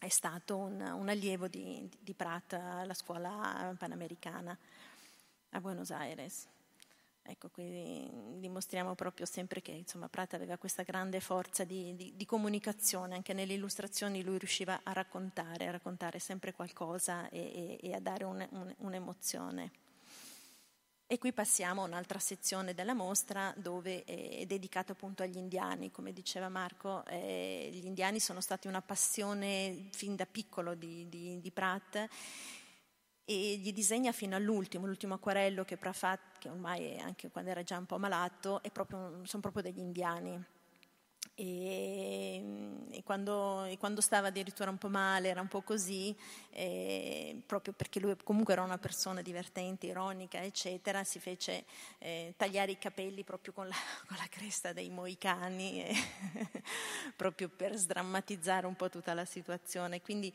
Speaker 2: è stato un, un allievo di, di Prat alla scuola panamericana a Buenos Aires. Ecco, qui dimostriamo proprio sempre che insomma, Prat aveva questa grande forza di, di, di, comunicazione, anche nelle illustrazioni lui riusciva a raccontare, a raccontare sempre qualcosa e, e, e a dare un, un, un'emozione. E qui passiamo a un'altra sezione della mostra dove è dedicata appunto agli indiani. Come diceva Marco, eh, gli indiani sono stati una passione fin da piccolo di, di, di Pratt e gli disegna fino all'ultimo, l'ultimo acquarello che Pratt fa, che ormai anche quando era già un po' malato, proprio, sono proprio degli indiani. E, e, quando, e, quando, stava addirittura un po' male, era un po' così, eh, proprio perché lui comunque era una persona divertente, ironica, eccetera, si fece eh, tagliare i capelli proprio con la, con la cresta dei moicani, eh, proprio per sdrammatizzare un po' tutta la situazione. Quindi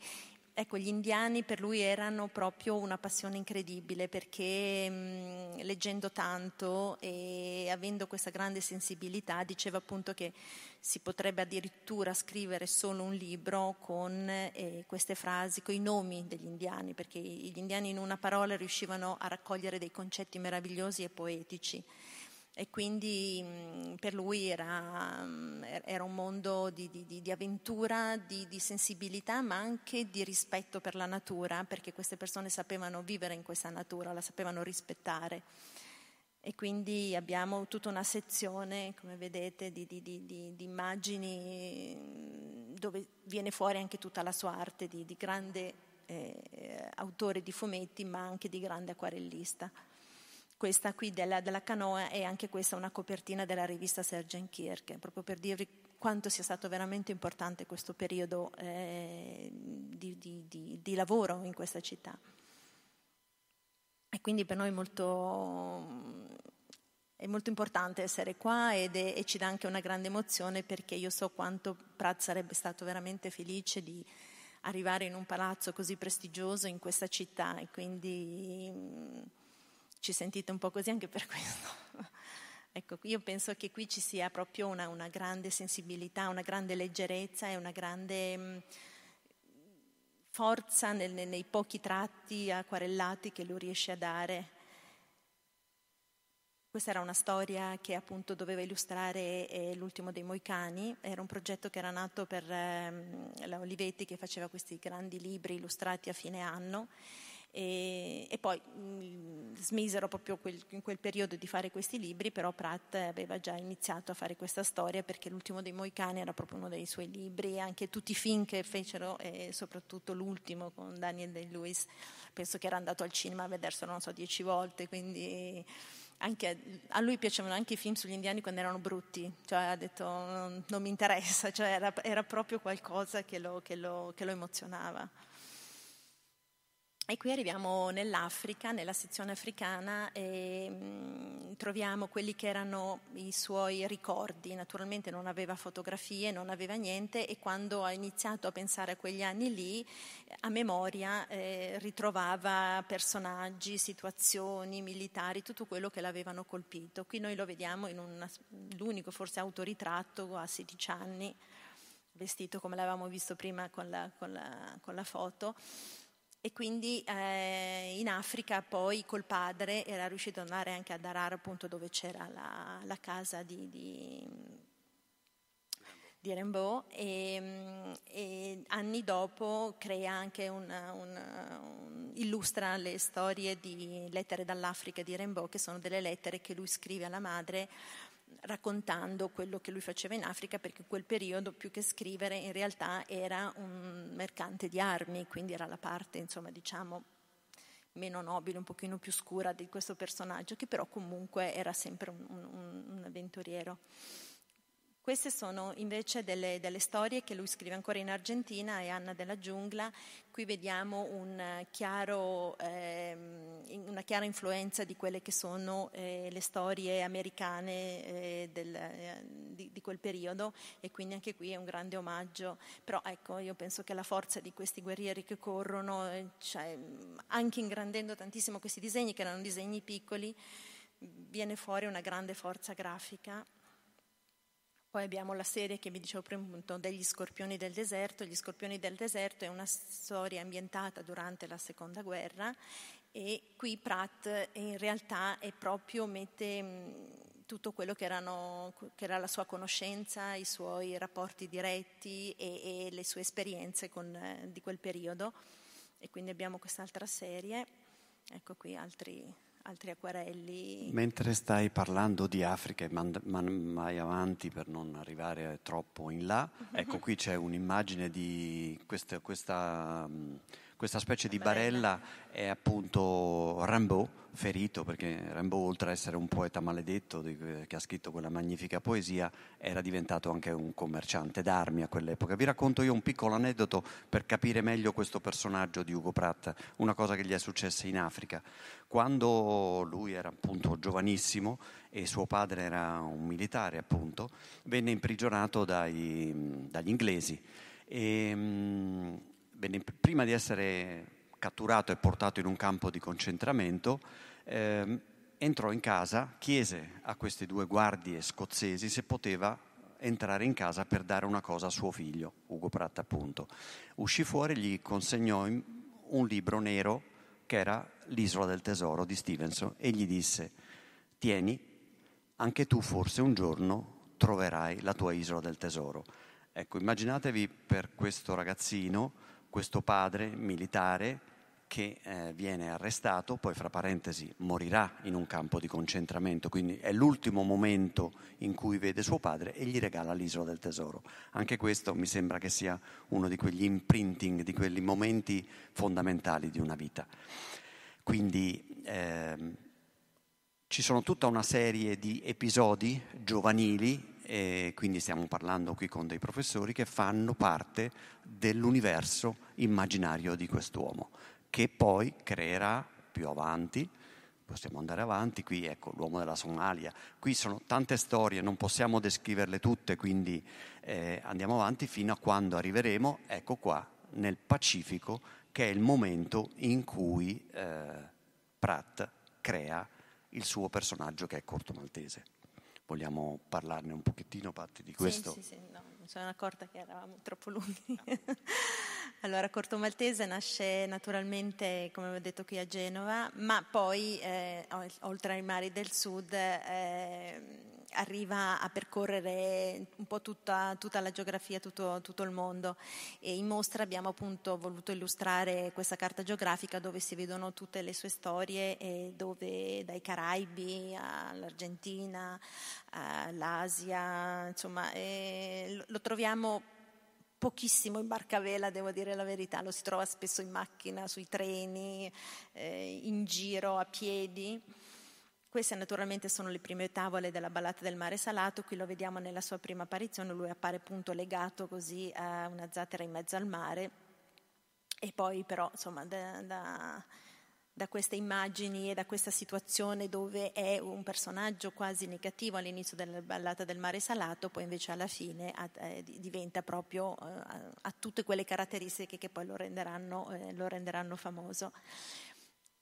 Speaker 2: Ecco, gli indiani per lui erano proprio una passione incredibile perché mh, leggendo tanto e avendo questa grande sensibilità diceva appunto che si potrebbe addirittura scrivere solo un libro con eh, queste frasi, con i nomi degli indiani, perché gli indiani in una parola riuscivano a raccogliere dei concetti meravigliosi e poetici e quindi per lui era, era un mondo di, di, di avventura, di, di, sensibilità, ma anche di rispetto per la natura, perché queste persone sapevano vivere in questa natura, la sapevano rispettare. E quindi abbiamo tutta una sezione, come vedete, di, immagini dove viene fuori anche tutta la sua arte di, grande eh, autore di fumetti, ma anche di grande acquarellista. Questa qui della, della, canoa è anche questa una copertina della rivista Sergeant Kirk, proprio per dirvi quanto sia stato veramente importante questo periodo eh, di, di, di, di, lavoro in questa città. E quindi per noi molto, è molto importante essere qua ed è, e ci dà anche una grande emozione perché io so quanto Pratt sarebbe stato veramente felice di arrivare in un palazzo così prestigioso in questa città e quindi ci sentite un po' così anche per questo. ecco, io penso che qui ci sia proprio una, una grande sensibilità, una grande leggerezza e una grande mh, mm, forza nel, nei pochi tratti acquarellati che lui riesce a dare. Questa era una storia che appunto doveva illustrare eh, l'ultimo dei Moicani, era un progetto che era nato per eh, la Olivetti che faceva questi grandi libri illustrati a fine anno e, e poi mh, mm, smisero proprio quel, in quel periodo di fare questi libri, però Pratt aveva già iniziato a fare questa storia perché l'ultimo dei Moicani era proprio uno dei suoi libri, anche tutti i film che fecero e soprattutto l'ultimo con Daniel Day-Lewis, penso che era andato al cinema a vederselo, non so, dieci volte, quindi... Anche, a lui piacevano anche i film sugli indiani quando erano brutti, cioè ha detto non, non mi interessa, cioè era, era, proprio qualcosa che lo, che lo, che lo emozionava. E qui arriviamo nell'Africa, nella sezione africana, e mm, troviamo quelli che erano i suoi ricordi. Naturalmente non aveva fotografie, non aveva niente e quando ha iniziato a pensare a quegli anni lì, a memoria eh, ritrovava personaggi, situazioni, militari, tutto quello che l'avevano colpito. Qui noi lo vediamo in una, l'unico forse autoritratto a 16 anni, vestito come l'avevamo visto prima con la, con la, con la foto e quindi eh, in Africa poi col padre era riuscito ad andare anche a Darar appunto dove c'era la, la casa di, di, di Rimbaud e, e, anni dopo crea anche una, una, un, illustra le storie di lettere dall'Africa di Rimbaud che sono delle lettere che lui scrive alla madre raccontando quello che lui faceva in Africa, perché in quel periodo più che scrivere in realtà era un mercante di armi, quindi era la parte, insomma, diciamo, meno nobile, un pochino più scura di questo personaggio, che però comunque era sempre un, un, un avventuriero. Queste sono invece delle, delle, storie che lui scrive ancora in Argentina, è Anna della giungla. Qui vediamo un chiaro, eh, una chiara influenza di quelle che sono eh, le storie americane eh, del, eh, di, di, quel periodo e quindi anche qui è un grande omaggio. Però ecco, io penso che la forza di questi guerrieri che corrono, eh, cioè, anche ingrandendo tantissimo questi disegni, che erano disegni piccoli, viene fuori una grande forza grafica. Poi abbiamo la serie che vi dicevo prima appunto degli scorpioni del deserto. Gli scorpioni del deserto è una storia ambientata durante la seconda guerra e qui Pratt in realtà è proprio mette tutto quello che, erano, che, era la sua conoscenza, i suoi rapporti diretti e, e le sue esperienze con, eh, di quel periodo. E quindi abbiamo quest'altra serie. Ecco qui altri altri acquarelli.
Speaker 3: Mentre stai parlando di Africa e man, man, vai avanti per non arrivare troppo in là, ecco qui c'è un'immagine di questa, questa, questa specie di barella, è appunto Rimbaud ferito, perché Rimbaud oltre ad essere un poeta maledetto che ha scritto quella magnifica poesia, era diventato anche un commerciante d'armi a quell'epoca. Vi racconto io un piccolo aneddoto per capire meglio questo personaggio di Ugo Pratt, una cosa che gli è successa in Africa. Quando lui era appunto giovanissimo e suo padre era un militare appunto, venne imprigionato dai, dagli inglesi. E, venne, prima di essere catturato e portato in un campo di concentramento, eh, entrò in casa, chiese a queste due guardie scozzesi se poteva entrare in casa per dare una cosa a suo figlio, Ugo Pratt appunto. Uscì fuori e gli consegnò un libro nero che era L'isola del tesoro di Stevenson e gli disse, tieni, anche tu forse un giorno troverai la tua isola del tesoro. Ecco, immaginatevi per questo ragazzino questo padre militare che eh, viene arrestato, poi fra parentesi morirà in un campo di concentramento, quindi è l'ultimo momento in cui vede suo padre e gli regala l'isola del tesoro. Anche questo mi sembra che sia uno di quegli imprinting, di quegli momenti fondamentali di una vita. Quindi ehm, ci sono tutta una serie di episodi giovanili e quindi stiamo parlando qui con dei professori che fanno parte dell'universo immaginario di quest'uomo, che poi creerà più avanti, possiamo andare avanti, qui ecco l'uomo della Somalia, qui sono tante storie, non possiamo descriverle tutte, quindi eh, andiamo avanti fino a quando arriveremo, ecco qua, nel Pacifico, che è il momento in cui eh, Pratt crea il suo personaggio che è Corto Maltese. Vogliamo parlarne un pochettino, Patti, di questo?
Speaker 2: Sì, sì, sì, no, mi sono accorta che eravamo troppo lunghi. allora, Corto Maltese nasce naturalmente, come avevo detto, qui a Genova, ma poi, eh, oltre ai mari del sud, eh, arriva a percorrere un po' tutta, tutta la geografia, tutto, tutto, il mondo. E in mostra abbiamo appunto voluto illustrare questa carta geografica dove si vedono tutte le sue storie e dove dai Caraibi all'Argentina, all'Asia, insomma lo troviamo pochissimo in barcavela, devo dire la verità, lo si trova spesso in macchina, sui treni, eh, in giro, a piedi. Queste naturalmente sono le prime tavole della ballata del mare salato, qui lo vediamo nella sua prima apparizione, lui appare appunto legato così a una zattera in mezzo al mare e poi però insomma da, da, da queste immagini e da questa situazione dove è un personaggio quasi negativo all'inizio della ballata del mare salato, poi invece alla fine eh, diventa proprio, eh, ha tutte quelle caratteristiche che poi lo renderanno, eh, lo renderanno famoso.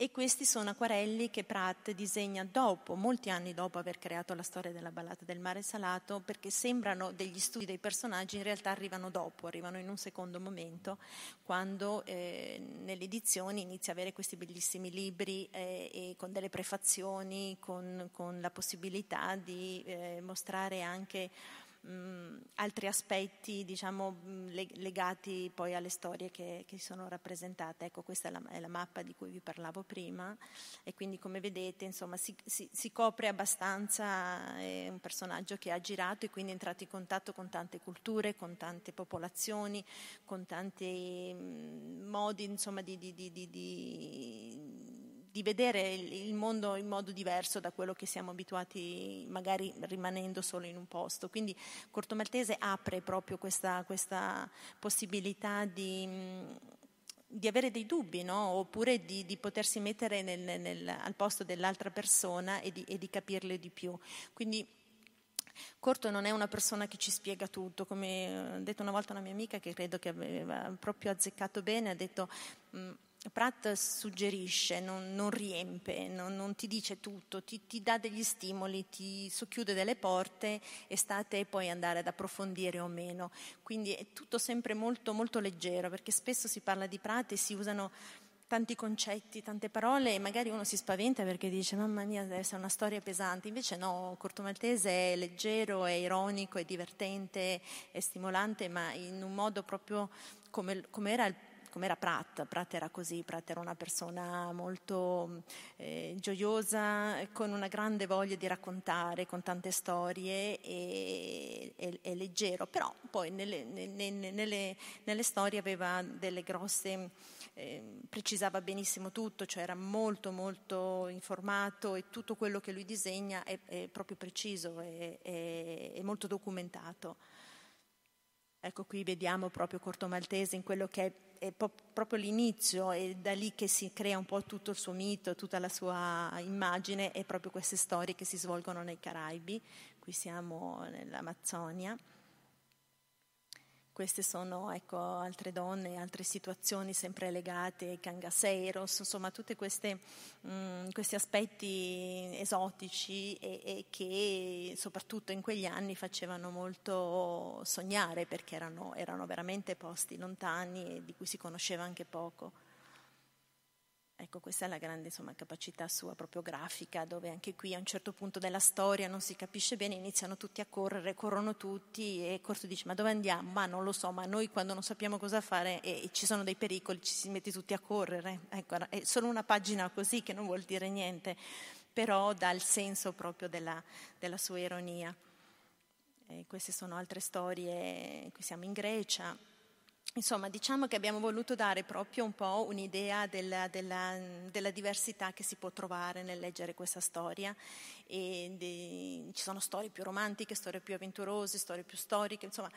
Speaker 2: E questi sono acquarelli che Pratt disegna dopo, molti anni dopo aver creato la storia della ballata del mare salato, perché sembrano degli studi dei personaggi, in realtà arrivano dopo, arrivano in un secondo momento, quando eh, nelle edizioni inizia a avere questi bellissimi libri eh, con delle prefazioni, con, con, la possibilità di eh, mostrare anche mh, altri aspetti diciamo, legati poi alle storie che, che sono rappresentate. Ecco, questa è la, è la, mappa di cui vi parlavo prima e quindi come vedete insomma, si, si, si, copre abbastanza, è un personaggio che ha girato e quindi è entrato in contatto con tante culture, con tante popolazioni, con tanti mh, modi insomma, di, di, di, di di vedere il mondo in modo diverso da quello che siamo abituati, magari rimanendo solo in un posto. Quindi Corto Maltese apre proprio questa, questa possibilità di, di, avere dei dubbi, no? oppure di, di, potersi mettere nel, nel, al posto dell'altra persona e di, e di capirle di più. Quindi Corto non è una persona che ci spiega tutto, come ha detto una volta una mia amica che credo che aveva proprio azzeccato bene, ha detto Pratt suggerisce, non, non riempie, non, non, ti dice tutto, ti, ti, dà degli stimoli, ti socchiude delle porte e sta a te poi andare ad approfondire o meno. Quindi è tutto sempre molto, molto leggero, perché spesso si parla di Pratt e si usano tanti concetti, tante parole e magari uno si spaventa perché dice mamma mia deve essere una storia pesante, invece no, Corto Maltese è leggero, è ironico, è divertente, è stimolante, ma in un modo proprio come, come era il come era Pratt, Pratt era così, Pratt era una persona molto eh, gioiosa, con una grande voglia di raccontare, con tante storie e, e, e leggero, però poi nelle, nelle, nelle, nelle, storie aveva delle grosse, eh, precisava benissimo tutto, cioè era molto molto informato e tutto quello che lui disegna è, è proprio preciso, è molto documentato. Ecco qui vediamo proprio Corto Maltese in quello che è è proprio l'inizio, è da lì che si crea un po' tutto il suo mito, tutta la sua immagine e proprio queste storie che si svolgono nei Caraibi. Qui siamo nell'Amazzonia. Queste sono ecco, altre donne, altre situazioni sempre legate ai cangaseiros, insomma tutti questi aspetti esotici e, e, che soprattutto in quegli anni facevano molto sognare perché erano, erano veramente posti lontani e di cui si conosceva anche poco. Ecco, questa è la grande insomma, capacità sua proprio grafica, dove anche qui a un certo punto della storia non si capisce bene, iniziano tutti a correre, corrono tutti e Corto dice ma dove andiamo? Ma non lo so, ma noi quando non sappiamo cosa fare e, e ci sono dei pericoli ci si mette tutti a correre. Ecco, è solo una pagina così che non vuol dire niente, però dà il senso proprio della, della sua ironia. E queste sono altre storie, qui siamo in Grecia, Insomma, diciamo che abbiamo voluto dare proprio un po' un'idea della, della, della diversità che si può trovare nel leggere questa storia. De, ci sono storie più romantiche, storie più avventurose, storie più storiche, insomma,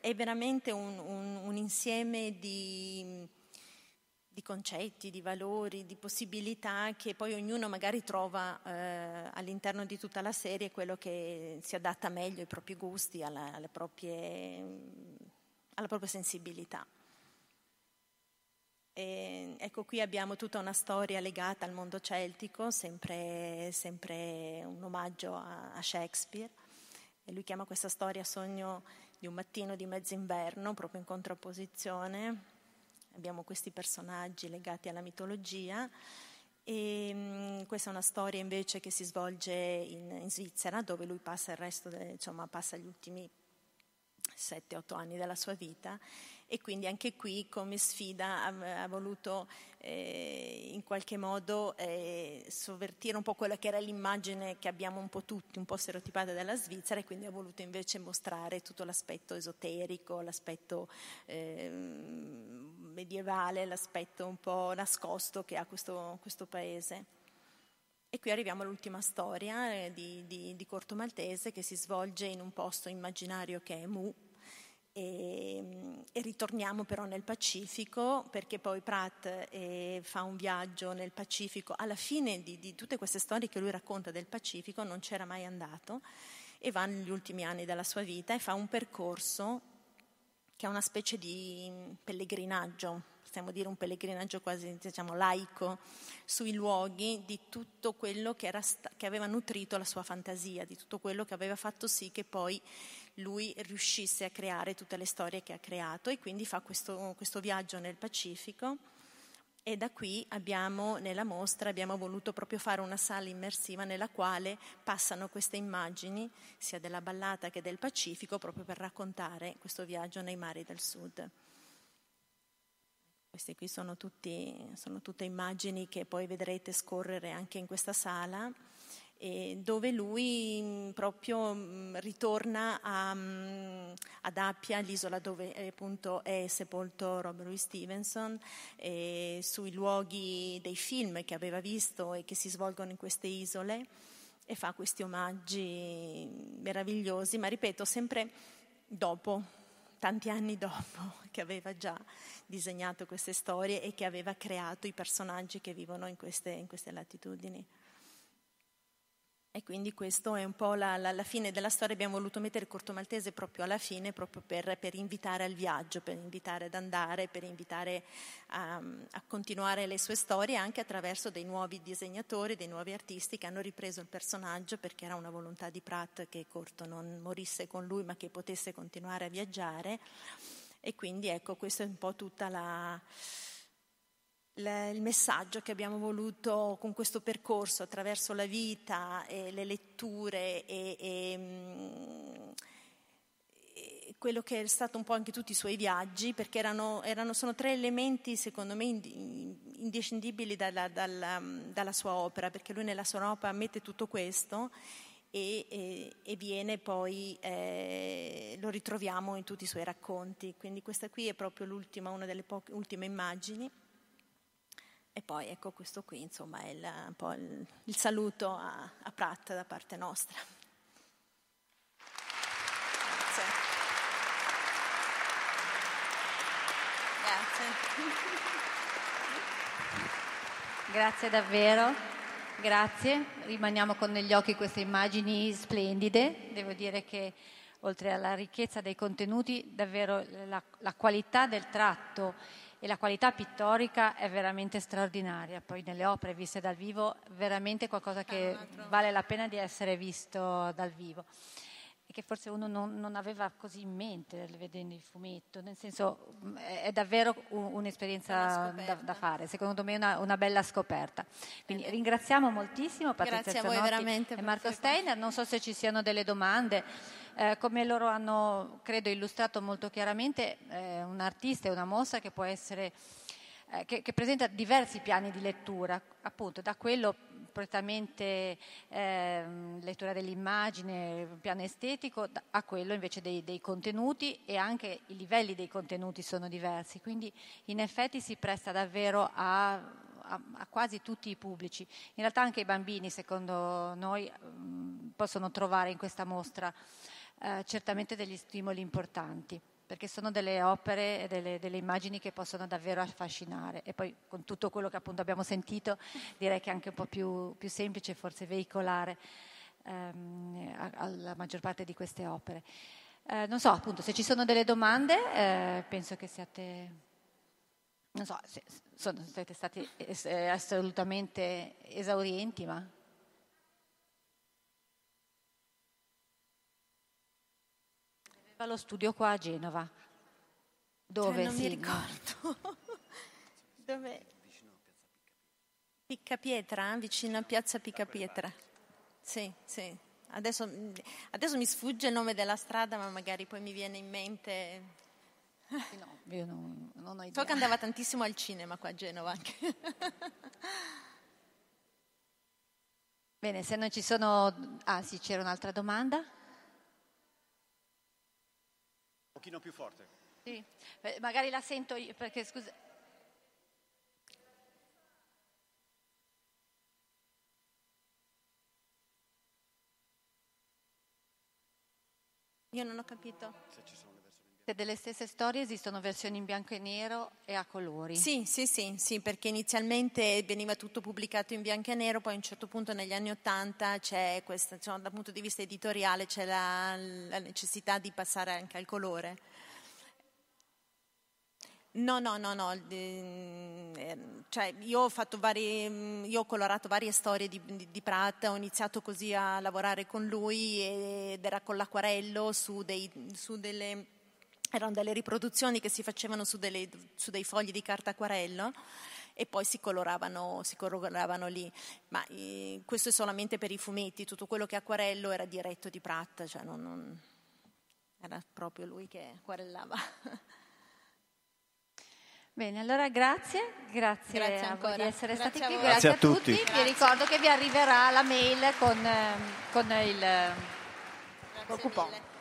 Speaker 2: è veramente un, un, un insieme di, di, concetti, di valori, di possibilità che poi ognuno magari trova eh, all'interno di tutta la serie quello che si adatta meglio ai propri gusti, alla, alle proprie alla propria sensibilità. E, ecco qui abbiamo tutta una storia legata al mondo celtico, sempre, sempre un omaggio a, a, Shakespeare. E lui chiama questa storia Sogno di un mattino di mezzinverno, proprio in contrapposizione. Abbiamo questi personaggi legati alla mitologia. E, um, questa è una storia invece che si svolge in, in Svizzera, dove lui passa resto, insomma, passa gli ultimi 7-8 anni della sua vita e quindi anche qui come sfida ha, ha voluto eh, in qualche modo eh, sovvertire un po' quella che era l'immagine che abbiamo un po' tutti, un po' stereotipata della Svizzera e quindi ha voluto invece mostrare tutto l'aspetto esoterico, l'aspetto eh, medievale, l'aspetto un po' nascosto che ha questo, questo paese. E qui arriviamo all'ultima storia eh, di, di, di, Corto Maltese che si svolge in un posto immaginario che è Mu. E, e ritorniamo però nel Pacifico perché poi Pratt eh, fa un viaggio nel Pacifico. Alla fine di, di tutte queste storie che lui racconta del Pacifico non c'era mai andato e va negli ultimi anni della sua vita e fa un percorso che è una specie di pellegrinaggio possiamo dire un pellegrinaggio quasi diciamo, laico sui luoghi di tutto quello che, era, che aveva nutrito la sua fantasia, di tutto quello che aveva fatto sì che poi lui riuscisse a creare tutte le storie che ha creato e quindi fa questo, questo viaggio nel Pacifico e da qui abbiamo nella mostra abbiamo voluto proprio fare una sala immersiva nella quale passano queste immagini sia della ballata che del Pacifico proprio per raccontare questo viaggio nei mari del sud. Queste qui sono, tutti, sono tutte immagini che poi vedrete scorrere anche in questa sala dove lui mm, proprio mm, ritorna a, mm, ad Appia, l'isola dove eh, appunto è sepolto Robert Louis Stevenson, sui luoghi dei film che aveva visto e che si svolgono in queste isole e fa questi omaggi meravigliosi, ma ripeto, sempre dopo, tanti anni dopo che aveva già disegnato queste storie e che aveva creato i personaggi che vivono in queste, in queste latitudini. E quindi questo è un po' la, la, la, fine della storia, abbiamo voluto mettere corto maltese proprio alla fine, proprio per, per invitare al viaggio, per invitare ad andare, per invitare a, a, continuare le sue storie anche attraverso dei nuovi disegnatori, dei nuovi artisti che hanno ripreso il personaggio perché era una volontà di Pratt che Corto non morisse con lui ma che potesse continuare a viaggiare. E quindi ecco, questa è un po' tutta la il messaggio che abbiamo voluto con questo percorso attraverso la vita e le letture e, e, mm, e, quello che è stato un po' anche tutti i suoi viaggi, perché erano, erano, sono tre elementi secondo me indiscendibili dalla, dalla, dalla, sua opera, perché lui nella sua opera mette tutto questo e, viene poi, eh, lo ritroviamo in tutti i suoi racconti. Quindi questa qui è proprio l'ultima, una delle poche, ultime immagini. E poi ecco questo qui, insomma, è il, un po' il, il saluto a, a Pratt da parte nostra. Grazie.
Speaker 1: Grazie. Grazie davvero, grazie. Rimaniamo con negli occhi queste immagini splendide. Devo dire che oltre alla ricchezza dei contenuti, davvero la, la qualità del tratto e la qualità pittorica è veramente straordinaria. Poi nelle opere viste dal vivo, veramente qualcosa che vale la pena di essere visto dal vivo. E che forse uno non, non aveva così in mente vedendo il fumetto, nel senso è davvero un'esperienza da, da, fare, secondo me una, una bella scoperta. Quindi ringraziamo moltissimo Patrizia Zanotti e Marco Steiner, non so se ci siano delle domande. Eh, come loro hanno, credo, illustrato molto chiaramente, eh, un artista è una mostra che può essere, eh, che, che, presenta diversi piani di lettura, appunto da quello prettamente ehm, lettura dell'immagine, piano estetico, a quello invece dei, dei contenuti e anche i livelli dei contenuti sono diversi, quindi in effetti si presta davvero a a, quasi tutti i pubblici. In realtà anche i bambini, secondo noi, mh, possono trovare in questa mostra eh, certamente degli stimoli importanti, perché sono delle opere e delle, delle, immagini che possono davvero affascinare. E poi con tutto quello che appunto abbiamo sentito, direi che è anche un po' più, più semplice forse veicolare ehm, alla maggior parte di queste opere. Eh, non so, appunto, se ci sono delle domande, eh, penso che siate non so, se, siete stati es- assolutamente esaurienti, ma lo studio qua a Genova. Dove?
Speaker 2: Cioè, non sì, mi ricordo. Dove? Picca Pietra, vicino a Piazza Picca Pietra. Sì, sì. Adesso, adesso, mi sfugge il nome della strada, ma magari poi mi viene in mente.
Speaker 1: No, io non, non ho idea.
Speaker 2: So che andava tantissimo al cinema qua a Genova anche.
Speaker 1: Bene, se non ci sono... Ah sì, c'era un'altra domanda?
Speaker 6: Pochino più forte.
Speaker 1: Sì, eh, magari la sento io, perché scusa.
Speaker 2: Io non ho capito.
Speaker 1: Se delle stesse storie esistono versioni in bianco e nero e a colori.
Speaker 2: Sì, sì, sì, sì, perché inizialmente veniva tutto pubblicato in bianco e nero, poi a un certo punto negli anni Ottanta c'è questa, insomma, dal punto di vista editoriale c'è la, la necessità di passare anche al colore. No, no, no, no. eh, Cioè, io ho varie, mm, io ho colorato varie storie di, di, di Pratt, ho iniziato così a lavorare con lui ed era con l'acquarello su, dei, su delle, erano delle riproduzioni che si facevano su, delle, su dei fogli di carta acquarello e poi si coloravano, si coloravano lì. Ma eh, questo è solamente per i fumetti, tutto quello che è acquarello era diretto di Pratt, cioè non, non, era proprio lui che acquarellava.
Speaker 1: Bene, allora grazie, grazie,
Speaker 2: Grazie
Speaker 1: a voi
Speaker 2: ancora.
Speaker 1: di essere
Speaker 2: Grazie
Speaker 1: stati
Speaker 2: a
Speaker 1: qui, grazie,
Speaker 3: Grazie a
Speaker 1: a
Speaker 3: tutti.
Speaker 1: tutti. Vi ricordo che vi arriverà la mail con, ehm, con il, col coupon.
Speaker 2: mille.